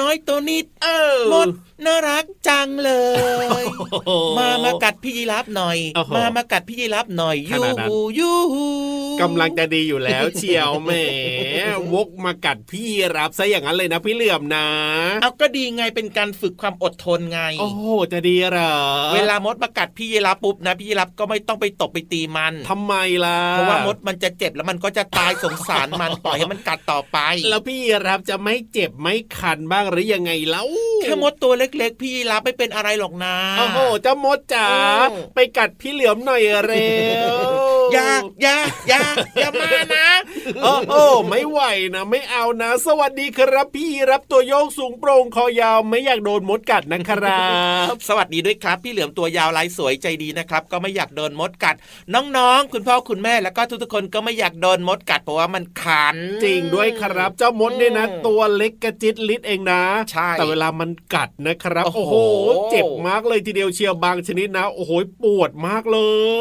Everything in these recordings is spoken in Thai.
น้อยตัวนิด เออ มดน่ารักจังเลย โอ้โห มามากัดพี่ ยีรับหน่อยโอ้โหมามากัดพี่ยีรับหน่อยขยูนาดนั้นฮูยูฮูกำลังจะดีอยู่แล้ว เชียวแหมวกมากัดพี่รับซะอย่างนั้นเลยนะพี่เหลื่อมนะเอาก็ดีไงเป็นการฝึกความอดทนไง โอ้โหจะดีเหรอเวลามดมากัดพี่ยีรับปุ๊บนะพี่ยีรับก็ไม่ต้องไปตบไปตีมันทำไมล่ะเพราะว่ามดมันจะเจ็บแล้วมันก็จะตายสงสารมันปล่อยให้มันกัดต่อไป แล้วพี่รับจะไม่เจ็บไม่คันบ้างหรือยังไงเล่า แค่มดตัวเล็ก ๆ พี่ยีรับไม่เป็นอะไรหรอกนะโอ้โหเจ้ามดจ๋าอืมไปกัดพี่เหลือมหน่อยเร็ว อย่าอย่าอย่าอย่ามานะโอ้โหไม่ไหวนะ ไม่เอานะ สวัสดีครับพี่รับตัวโยกสูงโปร่งคอยาวไม่อยากโดนมดกัดนะครับ สวัสดีด้วยครับ พี่เหลือมตัวยาวลายสวยใจดีนะครับ ก็ไม่อยากโดนมดกัด น้องๆ คุณพ่อคุณแม่แล้วก็ทุกๆคนก็ไม่อยากโดนมดกัดเพราะว่ามันคัน จริงด้วยครับ เจ้ามดเนี่ยนะอืมตัวเล็กกระจิตลิดเองนะใช่แต่เวลามันกัดนะครับ โอ้โอ้โหโห เจ็บมากเลยทีเดียวเชียวบางชนิดนะ โอ้โหปวดมากเล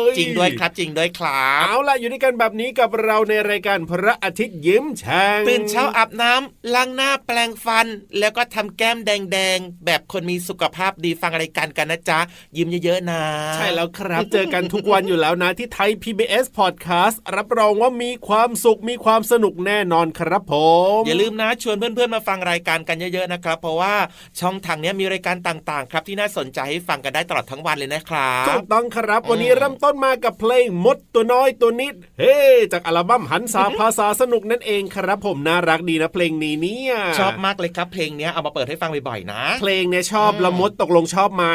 ย จริงด้วยครับ จริงด้วยครับเอาล่ะอยู่ด้วยกันแบบนี้กับเราในรายการพระอาทิตย์ยิ้มแฉ่งตื่นเช้าอาบน้ำล้างหน้าแปลงฟัน แล้วก็ทำแก้มแดงๆ แบบคนมีสุขภาพดีฟังรายการกันนะจ๊ะ ยิ้มเยอะๆนะ ใช่แล้วครับ เจอกันทุกวันอยู่แล้วนะที่ไทย PBS Podcast รับรองว่ามีความสุขมีความสนุกแน่นอนครับผม อย่าลืมนะชวนเพื่อนๆมาฟังรายการกันเยอะๆนะครับ เพราะว่าช่องทางเนี้ยมีรายการต่างๆ ครับที่น่าสนใจให้ฟังกันได้ตลอดทั้งวันเลยนะครัถูบกต้องครับวันนี้อืมเริ่มต้นมากับเพลงมดตัวน้อยตัวนิด เฮ้ จากอัลบั้มหันษาภาษาสนุกนั่นเองครับผมน่ารักดีนะเพลงนี้เนี่ยชอบมากเลยครับเพลงเนี้ยเอามาเปิดให้ฟังบ่อยๆนะ เพลงเนี่ยชอบอืมละมดตกลงชอบไหม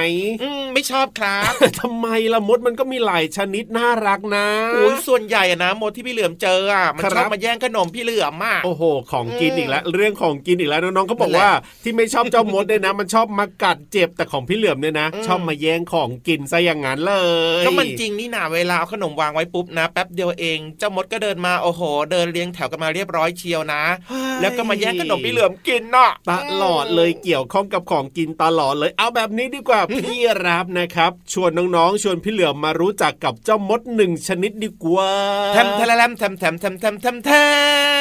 อืมไม่ชอบครับทำไมละมดมันก็มีหลายชนิดน่ารักนะโอ้ยส่วนใหญ่อะนะมดที่พี่เหลือมเจออะมันครับชอบมาแย่งขนมพี่เหลือมมากโอ้โห ของกินอีกแล้วเรื่องของกินอีกแล้วน้องๆเขาบอกนั่นแหละว่าที่ไม่ชอบเจ้ามดเนี่ยนะ มันชอบมากัดเจ็บแต่ของพี่เหลือมเนี่ยนะอืมชอบมาแย่งของกินซะอย่างนั้นเลยก็มันจริงนี่นาเวลาเอาขนมวางไว้ปุ๊บนะแป๊บเดียวเอง เจ้ามดก็เดินมาโอ้โห เดินเรียงแถวกันมาเรียบร้อยเชียวนะเฮ้ยแล้วก็มาแย่งขนมพี่เหลือมกินน่ะตลอดเลยเกี่ยวข้องกับของกินตลอดเลย เอาแบบนี้ดีกว่าพี่รับนะครับ ชวนน้องๆชวนพี่เหลือมมารู้จักกับเจ้ามดหนึ่งชนิดดีกว่าแทมแทมแทมแทมแทมแทมแทมแท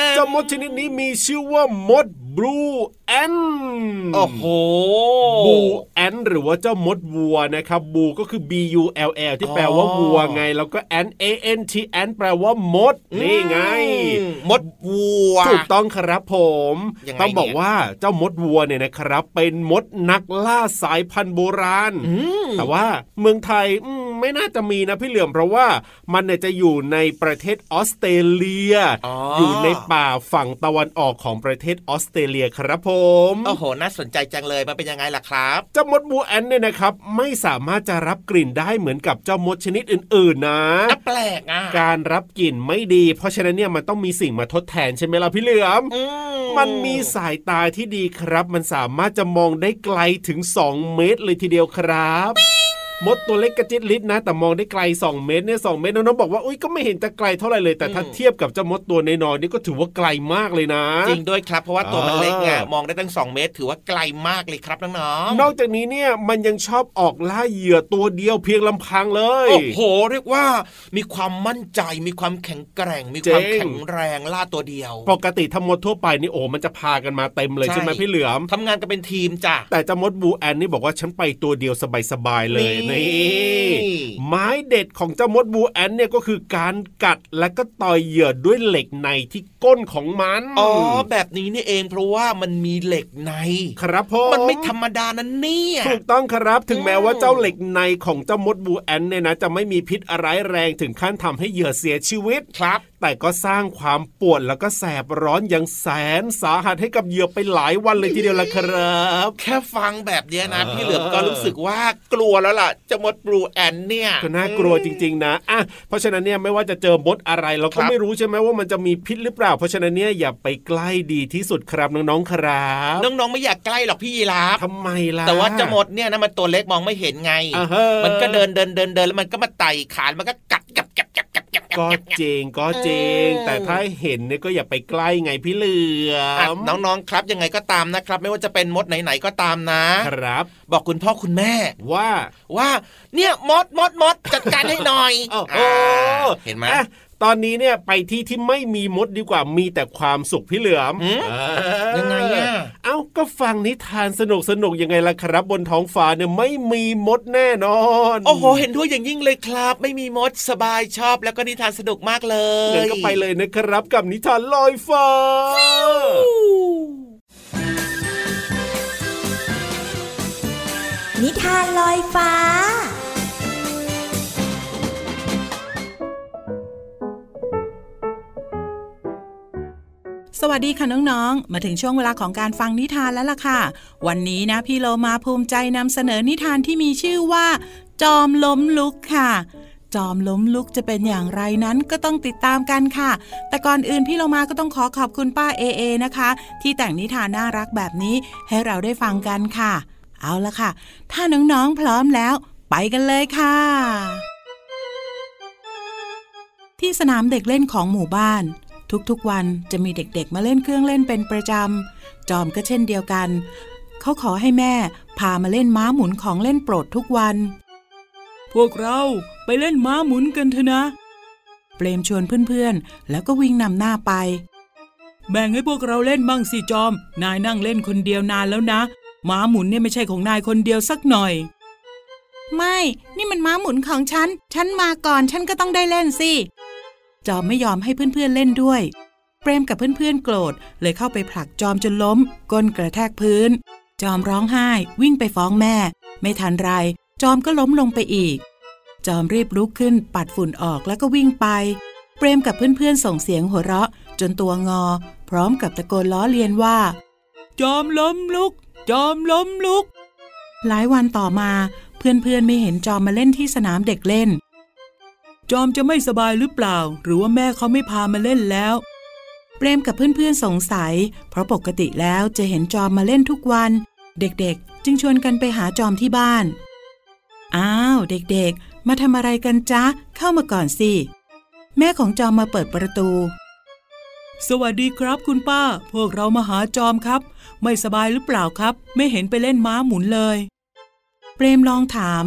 มเจ้ามดชนิดนี้มีชื่อว่ามด blue ant โอ้โหบูแอนหรือว่าเจ้ามดวัวนะครับบูก็คือ B U L L ที่แปลว่าวัวไง แล้วก็แอน A N T แอนแปลว่ามด นี่ไงอืมมดวัว ถูกต้องครับผมยังไงต้องบอกเนี่ยว่าเจ้ามดวัวเนี่ยนะครับ เป็นมดนักล่าสายพันธุ์โบราณอืมแต่ว่าเมืองไทยอืมไม่น่าจะมีนะพี่เหลือมเพราะว่ามันเนี่ยจะอยู่ในประเทศออสเตรเลียอ๋อออยู่ในป่าฝั่งตะวันออกของประเทศออสเตรเลียครับผมโอ้โหน่าสนใจจังเลยมันเป็นยังไงล่ะครับเจ้ามดบูแอนเนี่ยนะครับ ไม่สามารถจะรับกลิ่นได้เหมือนกับเจ้ามดชนิดอื่น ๆ นะอะแปลกอะการรับกลิ่นไม่ดี เพราะฉะนั้นเนี่ยมันต้องมีสิ่งมาทดแทนใช่ไหมล่ะพี่เหลือมอืมันมีสายตาที่ดีครับ มันสามารถจะมองได้ไกลถึง 2 เมตรเลยทีเดียวครับ มดตัวเล็กกระจิตลิดนะ แต่มองได้ไกล 2 เมตรเนี่ยสเมตรน้องๆบอกว่าอุ้ยก็ไม่เห็นจะไกลเท่าไหร่เลย แต่ถ้าเทียบกับเจ้ามดตัวน้อยๆนี่ก็ถือว่าไกลมากเลยนะ จริงด้วยครับ เพราะว่าตัวมันเล็กไงอ่ามมองได้ตั้ง 2 เมตร ถือว่าไกลมากเลยครับน้องๆนอกจากนี้เนี่ยมันยังชอบออกล่าเหยื่อตัวเดียวเพียงลำพังเลยโอ้โหเรียกว่ามีความมั่นใจมีความแข็งแกร่ง มีความจริงแข็งแรงล่าตัวเดียว ปกติถ้ามดทั่วไปนี่โอ้มันจะพากันมาเต็มเลยใช่ใช่ไหมพี่เหลือมทำงานกันเป็นทีมจ้ะแต่เจ้ามดบูแอนนี่บอกว่าฉันไปตัวเดียวสบายๆเลยนี่นี่ไม้เด็ดของเจ้ามดบูแอนเนี่ยก็คือการกัดและก็ต่อยเหยื่อด้วยเหล็กในที่ก้นของมันอ๋อแบบนี้นี่เองเพราะว่ามันมีเหล็กใน ครับพ่อมันไม่ธรรมดานะเนี่ยถูกต้องครับถึงอืมแม้ว่าเจ้าเหล็กในของเจ้ามดบูแอนเนี่ยนะจะไม่มีพิษอะไรายแรงถึงขั้นทำให้เหยื่อเสียชีวิตครับแต่ก็สร้างความปวดแล้วก็แสบร้อนอย่างแสนสาหัสให้กับเหยื่อไปหลายวันเลยทีเดียวละครับ แค่ฟังแบบเนี้ยนะเออพี่เหลือมก็รู้สึกว่ากลัวแล้วล่ะเจะมดบลูแอนเนี่ยก็น่ากลัวจริง ๆ นะอะเพราะฉะนั้นเนี่ยไม่ว่าจะเจอมดอะไรเราคก็รับไม่รู้ใช่ไหมว่ามันจะมีพิษหรือเปล่า เพราะฉะนั้นเนี่ยอย่าไปใกล้ดีที่สุดครับน้องๆครับน้องๆไม่อยากใกล้หรอกพี่ยีราฟทำไมล่ะแต่ว่าเจะมดเนี่ยนะมันตัวเล็กมองไม่เห็นไงอ่าฮะมันก็เดินเดินเดินเดินแล้วมันก็มาไต่ขานมันก็กัดกัดกัด กัดกัดกัดกัดก็กัดจริงก็จริงเออแต่ถ้าเห็นเนี่ยก็อย่าไปใกล้ไงพี่เหลืออะมน้องๆครับยังไงก็ตามนะครับ ไม่ว่าจะเป็นมดไหนๆก็ตามนะ ครับ บอกคุณพ่อคุณแม่ว่าว่าเนี่ยมดมดมดจัดการให้หน่อยโอ้โหอ่าเห็นไหมอะตอนนี้เนี่ยไปที่ที่ไม่มีมดดีกว่ามีแต่ความสุขพี่เหลือมหืมเออยังไงอะ เอ้าก็ฟังนิทานสนุกสนุกยังไงล่ะครับ บนท้องฟ้าเนี่ยไม่มีมดแน่นอน โอ้โหเห็นด้วยอย่างยิ่งเลยครับ ไม่มีมดสบายชอบแล้วก็นิทานสนุกมากเลยงั้นก็ไปเลยนะครับกับนิทานลอยฟ้านิทานลอยฟ้า สวัสดีค่ะน้องๆ มาถึงช่วงเวลาของการฟังนิทานแล้วล่ะค่ะ วันนี้นะพี่โลมาภูมิใจนำเสนอนิทานที่มีชื่อว่า จอมล้มลุกค่ะ จอมล้มลุกจะเป็นอย่างไรนั้นก็ต้องติดตามกันค่ะ แต่ก่อนอื่นพี่โลมาก็ต้องขอขอบคุณป้าเอเอนะคะ ที่แต่งนิทานน่ารักแบบนี้ให้เราได้ฟังกันค่ะ เอาละค่ะ ถ้าน้องๆพร้อมแล้ว ไปกันเลยค่ะ ที่สนามเด็กเล่นของหมู่บ้าน ทุกๆวันจะมีเด็กๆมาเล่นเครื่องเล่นเป็นประจำ จอมก็เช่นเดียวกัน เขาขอให้แม่พามาเล่นม้าหมุนของเล่นโปรดทุกวัน พวกเราไปเล่นม้าหมุนกันเถอะนะ เปรมชวนเพื่อนๆ แล้วก็วิ่งนำหน้าไป แบ่งให้พวกเราเล่นบ้างสิจอม นายนั่งเล่นคนเดียวนานแล้วนะ ม้าหมุนเนี่ยไม่ใช่ของนายคนเดียวสักหน่อย ไม่ นี่มันม้าหมุนของฉัน ฉันมาก่อน ฉันก็ต้องได้เล่นสิ จอมไม่ยอมให้เพื่อนๆเล่นด้วย เปรมกับเพื่อนๆโกรธเลยเข้าไปผลักจอมจนล้ม ก้นกระแทกพื้น จอมร้องไห้ วิ่งไปฟ้องแม่ ไม่ทันไร จอมก็ล้มลงไปอีก จอมรีบลุกขึ้นปัดฝุ่นออกแล้วก็วิ่งไป เปรมกับเพื่อนๆส่งเสียงหัวเราะ จนตัวงอ พร้อมกับตะโกนล้อเลียนว่า จอมล้มลุก จอมล้มลุก หลายวันต่อมาเพื่อนๆไม่เห็นจอมมาเล่นที่สนามเด็กเล่น จอมจะไม่สบายหรือเปล่า หรือว่าแม่เขาไม่พามาเล่นแล้ว เปรมกับเพื่อนๆสงสัย เพราะปกติแล้วจะเห็นจอมมาเล่นทุกวัน เด็กๆ จึงชวนกันไปหาจอมที่บ้าน อ้าวเด็กๆ มาทำอะไรกันจ๊ะ เข้ามาก่อนสิ แม่ของจอมมาเปิดประตู สวัสดีครับคุณป้า พวกเรามาหาจอมครับ ไม่สบายหรือเปล่าครับ ไม่เห็นไปเล่นม้าหมุนเลย เปรมลองถาม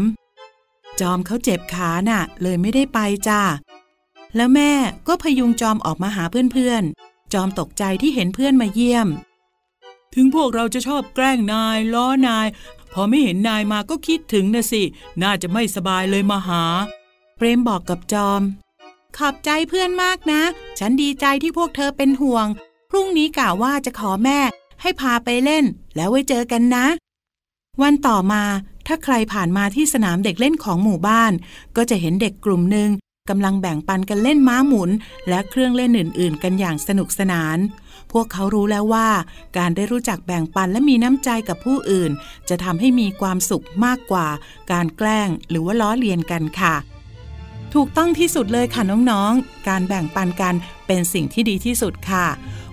จอมเขาเจ็บขาน่ะ เลยไม่ได้ไปจ้าแล้วแม่ก็พยุงจอมออกมาหาเพื่อนๆ จอมตกใจที่เห็นเพื่อนมาเยี่ยม ถึงพวกเราจะชอบแกล้งนายล้อนาย พอไม่เห็นนายมาก็คิดถึงนะสิ น่าจะไม่สบายเลยมาหา เปรมบอกกับจอม ขอบใจเพื่อนมากนะ ฉันดีใจที่พวกเธอเป็นห่วง พรุ่งนี้กะว่าจะขอแม่ ให้พาไปเล่น แล้วไว้เจอกันนะ วันต่อมา ถ้าใครผ่านมาที่สนามเด็กเล่นของหมู่บ้าน ก็จะเห็นเด็กกลุ่มหนึ่งกำลังแบ่งปันกันเล่นม้าหมุน และเครื่องเล่นอื่น ๆ กันอย่างสนุกสนาน พวกเขารู้แล้วว่า การได้รู้จักแบ่งปันและมีน้ำใจกับผู้อื่น จะทำให้มีความสุขมากกว่า การแกล้งหรือว่าล้อเลียนกันค่ะ ถูกต้องที่สุดเลยค่ะน้องๆ การแบ่งปันกันเป็นสิ่งที่ดีที่สุดค่ะ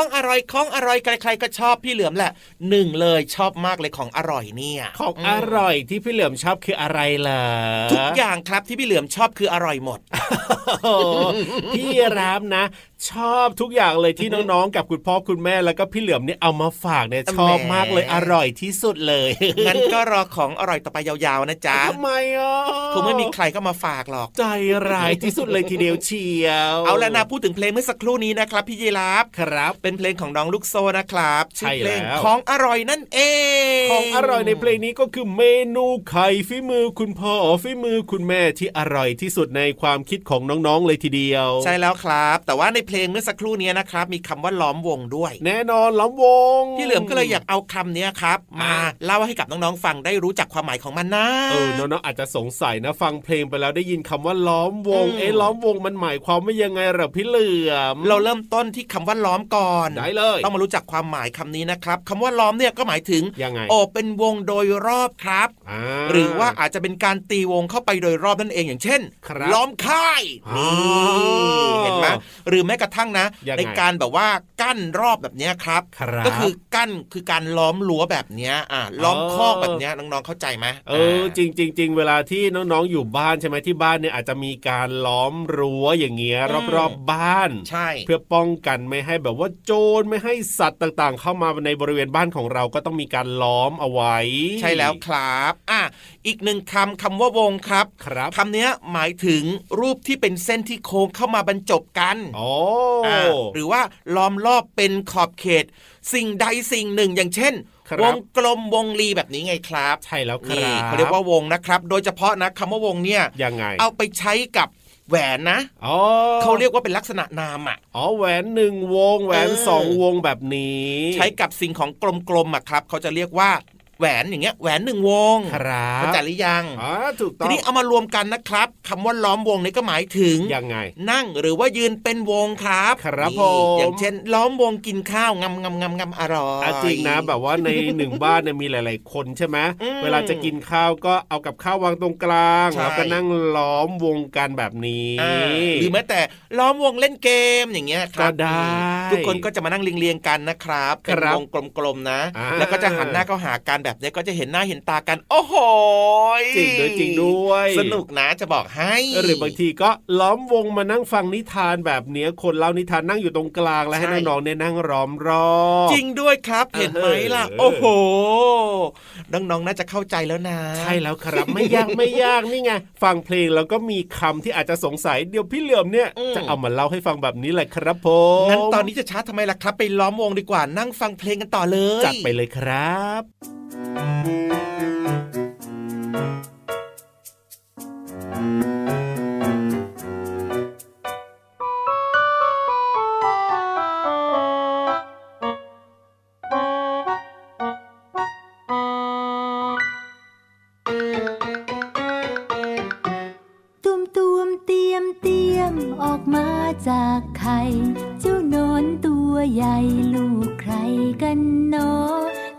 องอร่อยของอร่อยของอร่อยใครๆก็ชอบพี่เหลือมแหละหนึ่งเลยชอบมากเลยของอร่อยเนี่ยของมอร่อยที่พี่เหลือมชอบคืออะไรล่ะทุกอย่างครับที่พี่เหลือมชอบคืออร่อยหมดโอ้โหพี่รับนะ ชอบทุกอย่างเลยที่น้องๆ กับคุณพ่อคุณแม่แล้วก็พี่เหลือมเนี่ยเอามาฝากเนี่ยชอบมากเลยอร่อยที่สุดเลยงั้นก็รอของอร่อยต่อไปยาวๆนะจ๊ะทำไมอะคงไม่มีใครก็มาฝากหรอก ใจร้ายที่สุดเลยทีเดียวเชียว เอาแล้วนะพูดถึงเพลงเมื่อสักครู่นี้นะครับพี่ยีราครับครับ เป็นเพลงของน้องลูกโซนะครับใช่ชื่อเพลงแล้วของอร่อยนั่นเอง ของอร่อยในเพลงนี้ก็คือเมนูไข่ฝีมือคุณพ่อฝีมือคุณแม่ที่อร่อยที่สุดในความคิดของน้องๆเลยทีเดียว ใช่แล้วครับ แต่ว่าในเพลงเมื่อสักครู่นี้นะครับ มีคำว่าล้อมวงด้วย แน่นอนล้อมวง พี่เหลือมก็เลยอยากเอาคำเนี้ยครับมาอ่าเล่าให้กับน้องๆฟังได้รู้จักความหมายของมันนะเออน้องๆอาจจะสงสัยนะฟังเพลงไปแล้วได้ยินคำว่าล้อมวงอืมเอ๊ะล้อมวงมันหมายความว่ายังไงเหรอพี่เหลือมเราเริ่มต้นที่คำว่าล้อมก่อนได้เลย ต้องมารู้จักความหมายคำนี้นะครับคำว่าล้อมเนี่ยก็หมายถึงยังไงโอบเป็นวงโดยรอบครับาหรือว่าอาจจะเป็นการตีวงเข้าไปโดยรอบนั่นเองอย่างเช่นครับล้อมค่ายอ๋อนี่เห็นไหมหรือแม้กระทั่งนะยังไงในการแบบว่า กั้นรอบแบบเนี้ยครับครับก็คือกั้นคือการล้อมรั้วแบบเนี้ยอ่าล้อมคอกแบบเนี้ยน้องๆเข้าใจไหมเออจริงจริงจริงเวลาที่น้องๆอยู่บ้านใช่ไหมที่บ้านเนี่ยอาจจะมีการล้อมรั้วอย่างเงี้ยรอบๆบ้านใช่ เพื่อป้องกันไม่ให้แบบว่าโจรไม่ให้สัตว์ต่างๆ เข้ามาในบริเวณบ้านของเราก็ต้องมีการล้อมเอาไว้ ใช่แล้วครับอะอีกหนึ่งคำคำว่าวงครับครับคำเนี้ยหมายถึงรูปที่เป็นเส้นที่โค้งเข้ามาบรรจบกันโอ้อ่าหรือว่าล้อมรอบเป็นขอบเขต สิ่งใดสิ่งหนึ่งอย่างเช่นครับวงกลมวงรีแบบนี้ไงครับ ใช่แล้วคนี่รับเขาเรียกว่าวงนะครับ โดยเฉพาะนะคำว่าวงเนี่ยยังไง เอาไปใช้กับแหวนนะอ๋อเขาเรียกว่าเป็นลักษณะนามอะ อ๋อแหวนหนึ่งวง แหวนเออสองวงแบบนี้ ใช้กับสิ่งของกลมๆอะครับ เขาจะเรียกว่า แหวนอย่างเงี้ยแหวนหนึ่งวงครับเข้าใจหรือยังอ๋อถูกต้ทีองนี้เอามารวมกันนะครับคำว่าล้อมวงนี้ก็หมายถึงยังไง นั่งหรือว่ายืนเป็นวงครับครับนี่ผมอย่างเช่น ล้อมวงกินข้าวงำงำงำงำอร่อยอะจริงนะแบบว่าในหนึ่งบ้านเนี่ยมีหลาย ๆ คนใช่ไหมอืมเวลาจะกินข้าวก็เอากับข้าววางตรงกลางใช่แล้วก็นั่งล้อมวงกันแบบนี้อ่าหรือแม้แต่ล้อมวงเล่นเกมอย่างเงี้ยครับก็ได้ทุกคนก็จะมานั่งเรียงๆกันนะครับเป็นครับวงกลมๆนะอ่าแล้วก็จะหันหน้าเข้าหากันแบบนี้ก็จะเห็นหน้าเห็นตากัน โอ้โหจริงด้วยจริงด้วย สนุกนะจะบอกให้ หรือบางทีก็ล้อมวงมานั่งฟังนิทานแบบเนี้ยคนเล่านิทานนั่งอยู่ตรงกลางแล้วให้ใช่น้องๆเนี่ยนั่งล้อมรอบจริงด้วยครับเห็นไหมล่ะเออโอ้โหน้องๆน่าจะเข้าใจแล้วนะ ใช่แล้วครับไม่ยากไม่ยากนี่ไงฟังเพลงแล้วก็มีคำที่อาจจะสงสัยเดี๋ยวพี่เหลือมเนี่ยอืมจะเอามาเล่าให้ฟังแบบนี้แหละครับผมงั้นตอนนี้จะช้าทำไมล่ะครับ ไปล้อมวงดีกว่านั่งฟังเพลงกันต่อเลยจัดไปเลยครับ ตุมตุมเตียมเตียมออกมาจากไข่เจ้าโนอนตัวใหญ่ลูกใครกันนอ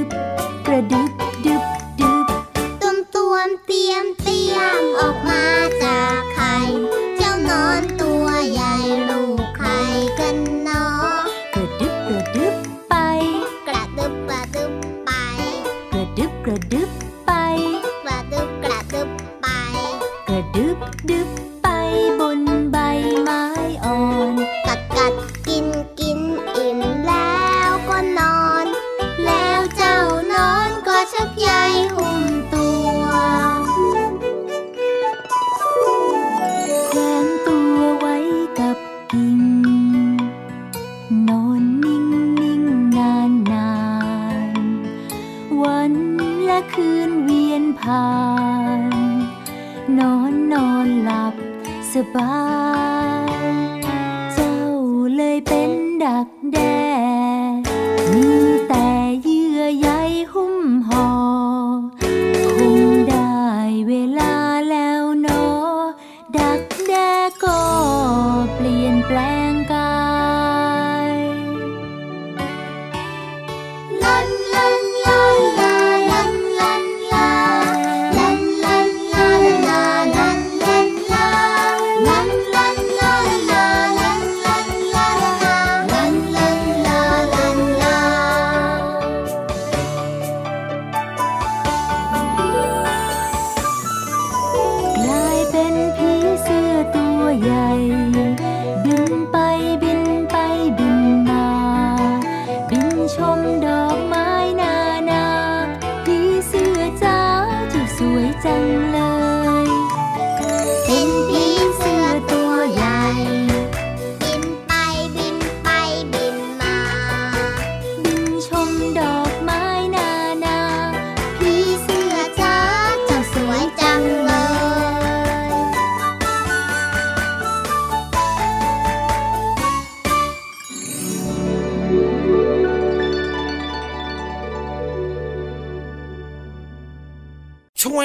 บ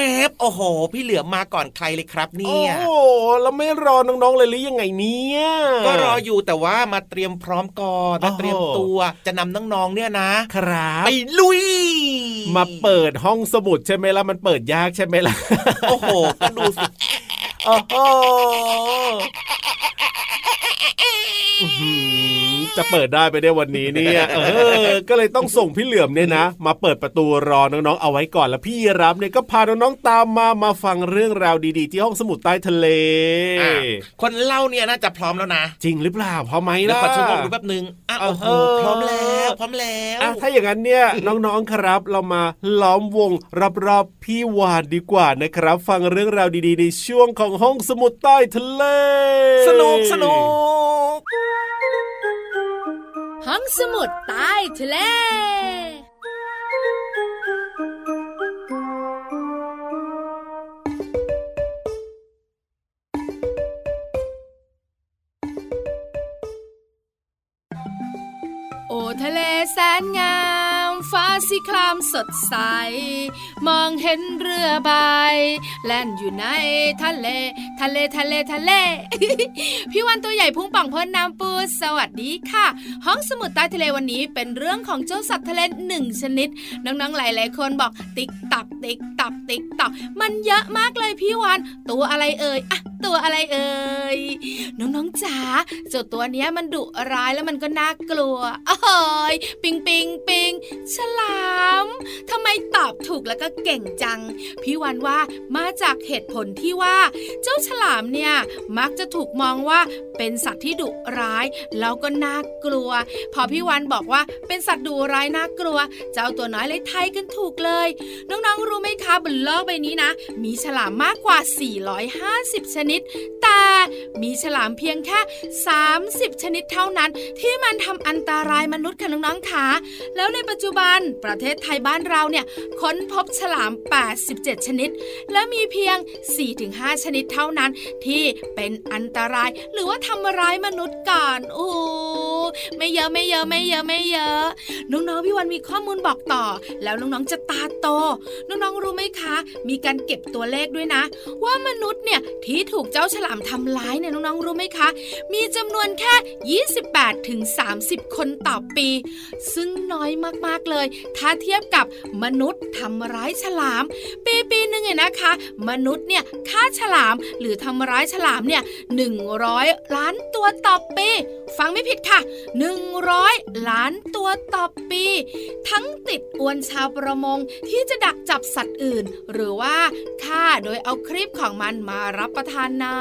วบโอ้โห พี่เหลือมมาก่อนใครเลยครับเนี่โอ้ยโหแล้วไม่รอน้องๆเลยหรือยังไงเนี่ยก็รออยู่แต่ว่ามาเตรียมพร้อมก่อนมาโอ้โหเตรียมตัวจะนำน้องๆเนี่ยนะครับไปลุย มาเปิดห้องสมุดใช่ไหมล่ะมันเปิดยากใช่ไหมล่ะโอ้โหก็ดูสิโอ้โหอื้อหือ จะเปิดได้ไปได้วันนี้เนี่ยเออ ก็เลยต้องส่งพี่เหลือมเนี่ยนะ มาเปิดประตูรอน้องๆเอาไว้ก่อนแล้วพี่รับเนี่ยก็พาน้องๆตามมามาฟังเรื่องราวดีๆ ที่ห้องสมุดใต้ทะเลอะคนเล่าเนี่ยน่าจะพร้อมแล้วนะ จริงหรือเปล่าพอไหมเดี๋ยวล่ะขอชั่วโมงดูแป๊บนึงอะโอ้โหเออพร้อมแล้วพร้อมแล้วอะถ้าอย่างนั้นเนี่ยน้องๆครับเรามาล้อมวงรอบๆพี่วานดีกว่านะครับ ฟังเรื่องราวดีๆ ในช่วงของห้องสมุดใต้ทะเล สนุกสนุก ห้องสมุดใต้ทะเลโอ้ทะเลแสนงาม สีครามสดใส มองเห็นเรือใบ แล่นอยู่ในทะเล ทะเลทะเลทะเล พี่วันตัวใหญ่พุงป่องพ้นน้ำปูสวัสดีค่ะ ห้องสมุดใต้ทะเลวันนี้เป็นเรื่องของเจ้าสัตว์ทะเลหนึ่งชนิด น้องๆหลายๆคนบอกติ๊กตักติ๊กตักติ๊กตักมันเยอะมากเลยพี่วัน ตัวอะไรเอ่ยอะตัวอะไรเอ่ยน้องๆจ๋าเจ้าตัวเนี้ยมันดุร้ายแล้วมันก็น่ากลัวอ้อยปิงปิงปิงฉลามทำไมตอบถูกแล้วก็เก่งจัง พี่วันว่ามาจากเหตุผลที่ว่า เจ้าฉลามเนี่ยมักจะถูกมองว่าเป็นสัตว์ที่ดุร้ายแล้วก็น่ากลัว พอพี่วันบอกว่าเป็นสัตว์ดุร้ายน่ากลัว เจ้าตัวน้อยเลยไทยกันถูกเลย น้องๆรู้ไหมคะบนโลกใบนี้นะ มีฉลามมากกว่า 450 ชนิด แต่มีฉลามเพียงแค่ 30 ชนิดเท่านั้น ที่มันทำอันตรายมนุษย์ค่ะน้องๆค่ะแล้วในปัจจุบันประเทศไทยบ้านเราเนี่ยค้นพบฉลาม 87 ชนิด และมีเพียง 4-5 ชนิดเท่านั้น ที่เป็นอันตราย หรือว่าทำร้ายมนุษย์ก่อนโอ้ไม่เยอะไม่เยอะไม่เยอะไม่เยอะน้องๆพี่วันมีข้อมูลบอกต่อ แล้วน้องๆจะตาโต น้องๆรู้ไหมคะ มีการเก็บตัวเลขด้วยนะ ว่ามนุษย์เนี่ยที่ถููกเจ้าฉลามทำร้ายเนี่ยน้องๆรู้ไหมคะ มีจำนวนแค่ 28ถึง30 คนต่อปี ซึ่งน้อยมากๆเลย ถ้าเทียบกับมนุษย์ทำร้ายฉลาม ปีปีหนึ่งเนี่ยนะคะ มนุษย์เนี่ยฆ่าฉลามหรือทำร้ายฉลามเนี่ย100 ล้านตัวต่อปี ฟังไม่ผิดค่ะ 100 ล้านตัวต่อปี ทั้งติดอวนชาวประมงที่จะดักจับสัตว์อื่น หรือว่าฆ่าโดยเอาครีบของมันมารับประทานนะ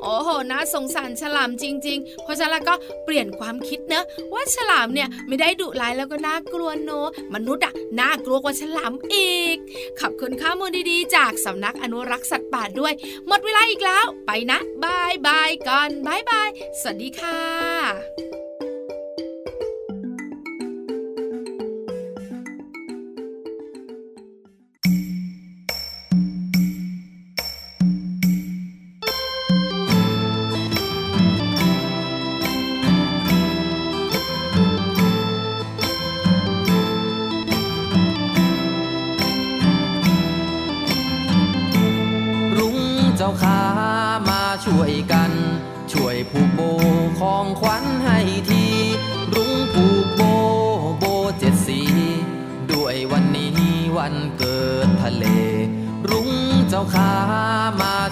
โอ้โหน่าสงสารฉลามจริง ๆ เพราะฉะนั้นล้วก็เปลี่ยนความคิดเนะว่าฉลามเนี่ยไม่ได้ดุร้ายแล้วก็น่ากลัวโนอะมนุษย์อะน่ากลัวกว่าฉลามอีกขอบคุณข้อมูลดีๆ จากสำนักอนุรักษ์สัตว์ป่าด้วย หมดเวลาอีกแล้ว ไปนะบายบายก่อนบายบายสวัสดีค่ะ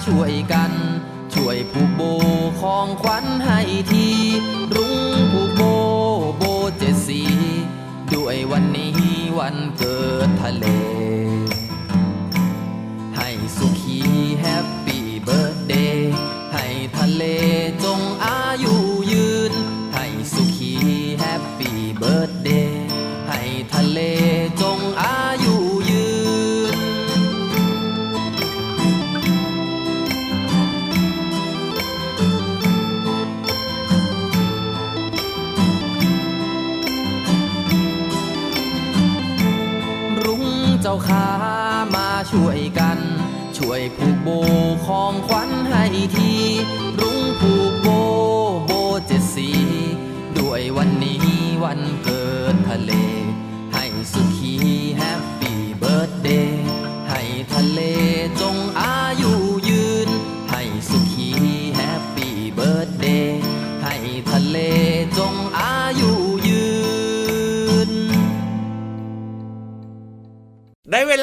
ช่วยกัน ช่วยผูกโบของขวัญให้ที รุ้งผูกโบโบเจ็ดสี ด้วยวันนี้วันเกิดทะเล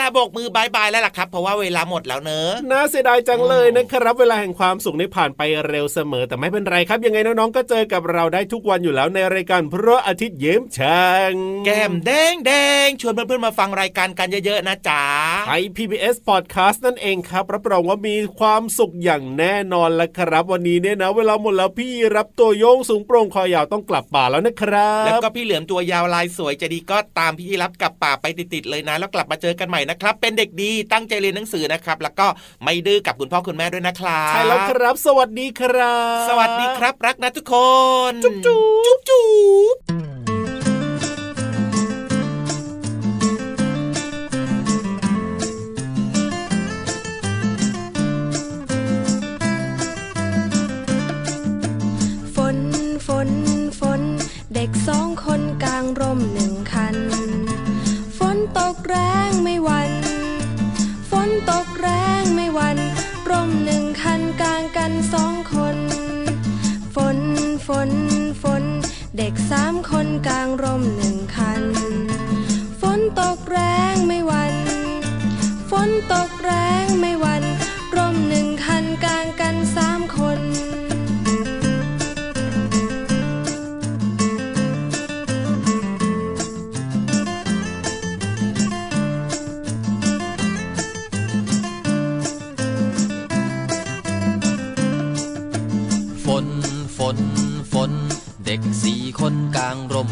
ลาโบกมือบายบายแล้วล่ะครับ เพราะว่าเวลาหมดแล้วเนอะน่าเสียดายจังเลยนะครับ เวลาแห่งความสุขนี่ผ่านไปเร็วเสมอแต่ไม่เป็นไรครับ ยังไงน้องๆก็เจอกับเราได้ทุกวันอยู่แล้วในรายการพระอาทิตย์ยิ้มแฉ่งแก้มแดงแดงชวนเพื่อนๆมาฟังรายการกันเยอะๆนะจ๊ะไทย PBS Podcast นั่นเองครับรับรองว่ามีความสุขอย่างแน่นอนละครับ วันนี้เนี่ยนะ เวลาหมดแล้วพี่รับตัวโยงสูงโปร่งคอยาวต้องกลับป่าแล้วนะครับ แล้วก็พี่เหลือมตัวยาวลายสวยใจะดีก็ตามพี่รับกลับป่าไปติดๆเลยนะ แล้วกลับมาเจอกันใหม่นะครับ เป็นเด็กดีตั้งใจเรียนหนังสือนะครับ แล้วก็ไม่ดื้อกับคุณพ่อคุณแม่ด้วยนะครับใช่แล้วครับ สวัสดีครับ สวัสดีครับ รักนะทุกคน จุ๊บจุ๊บจุ๊บจุ๊บ ด็กสี่คนกลางร่ม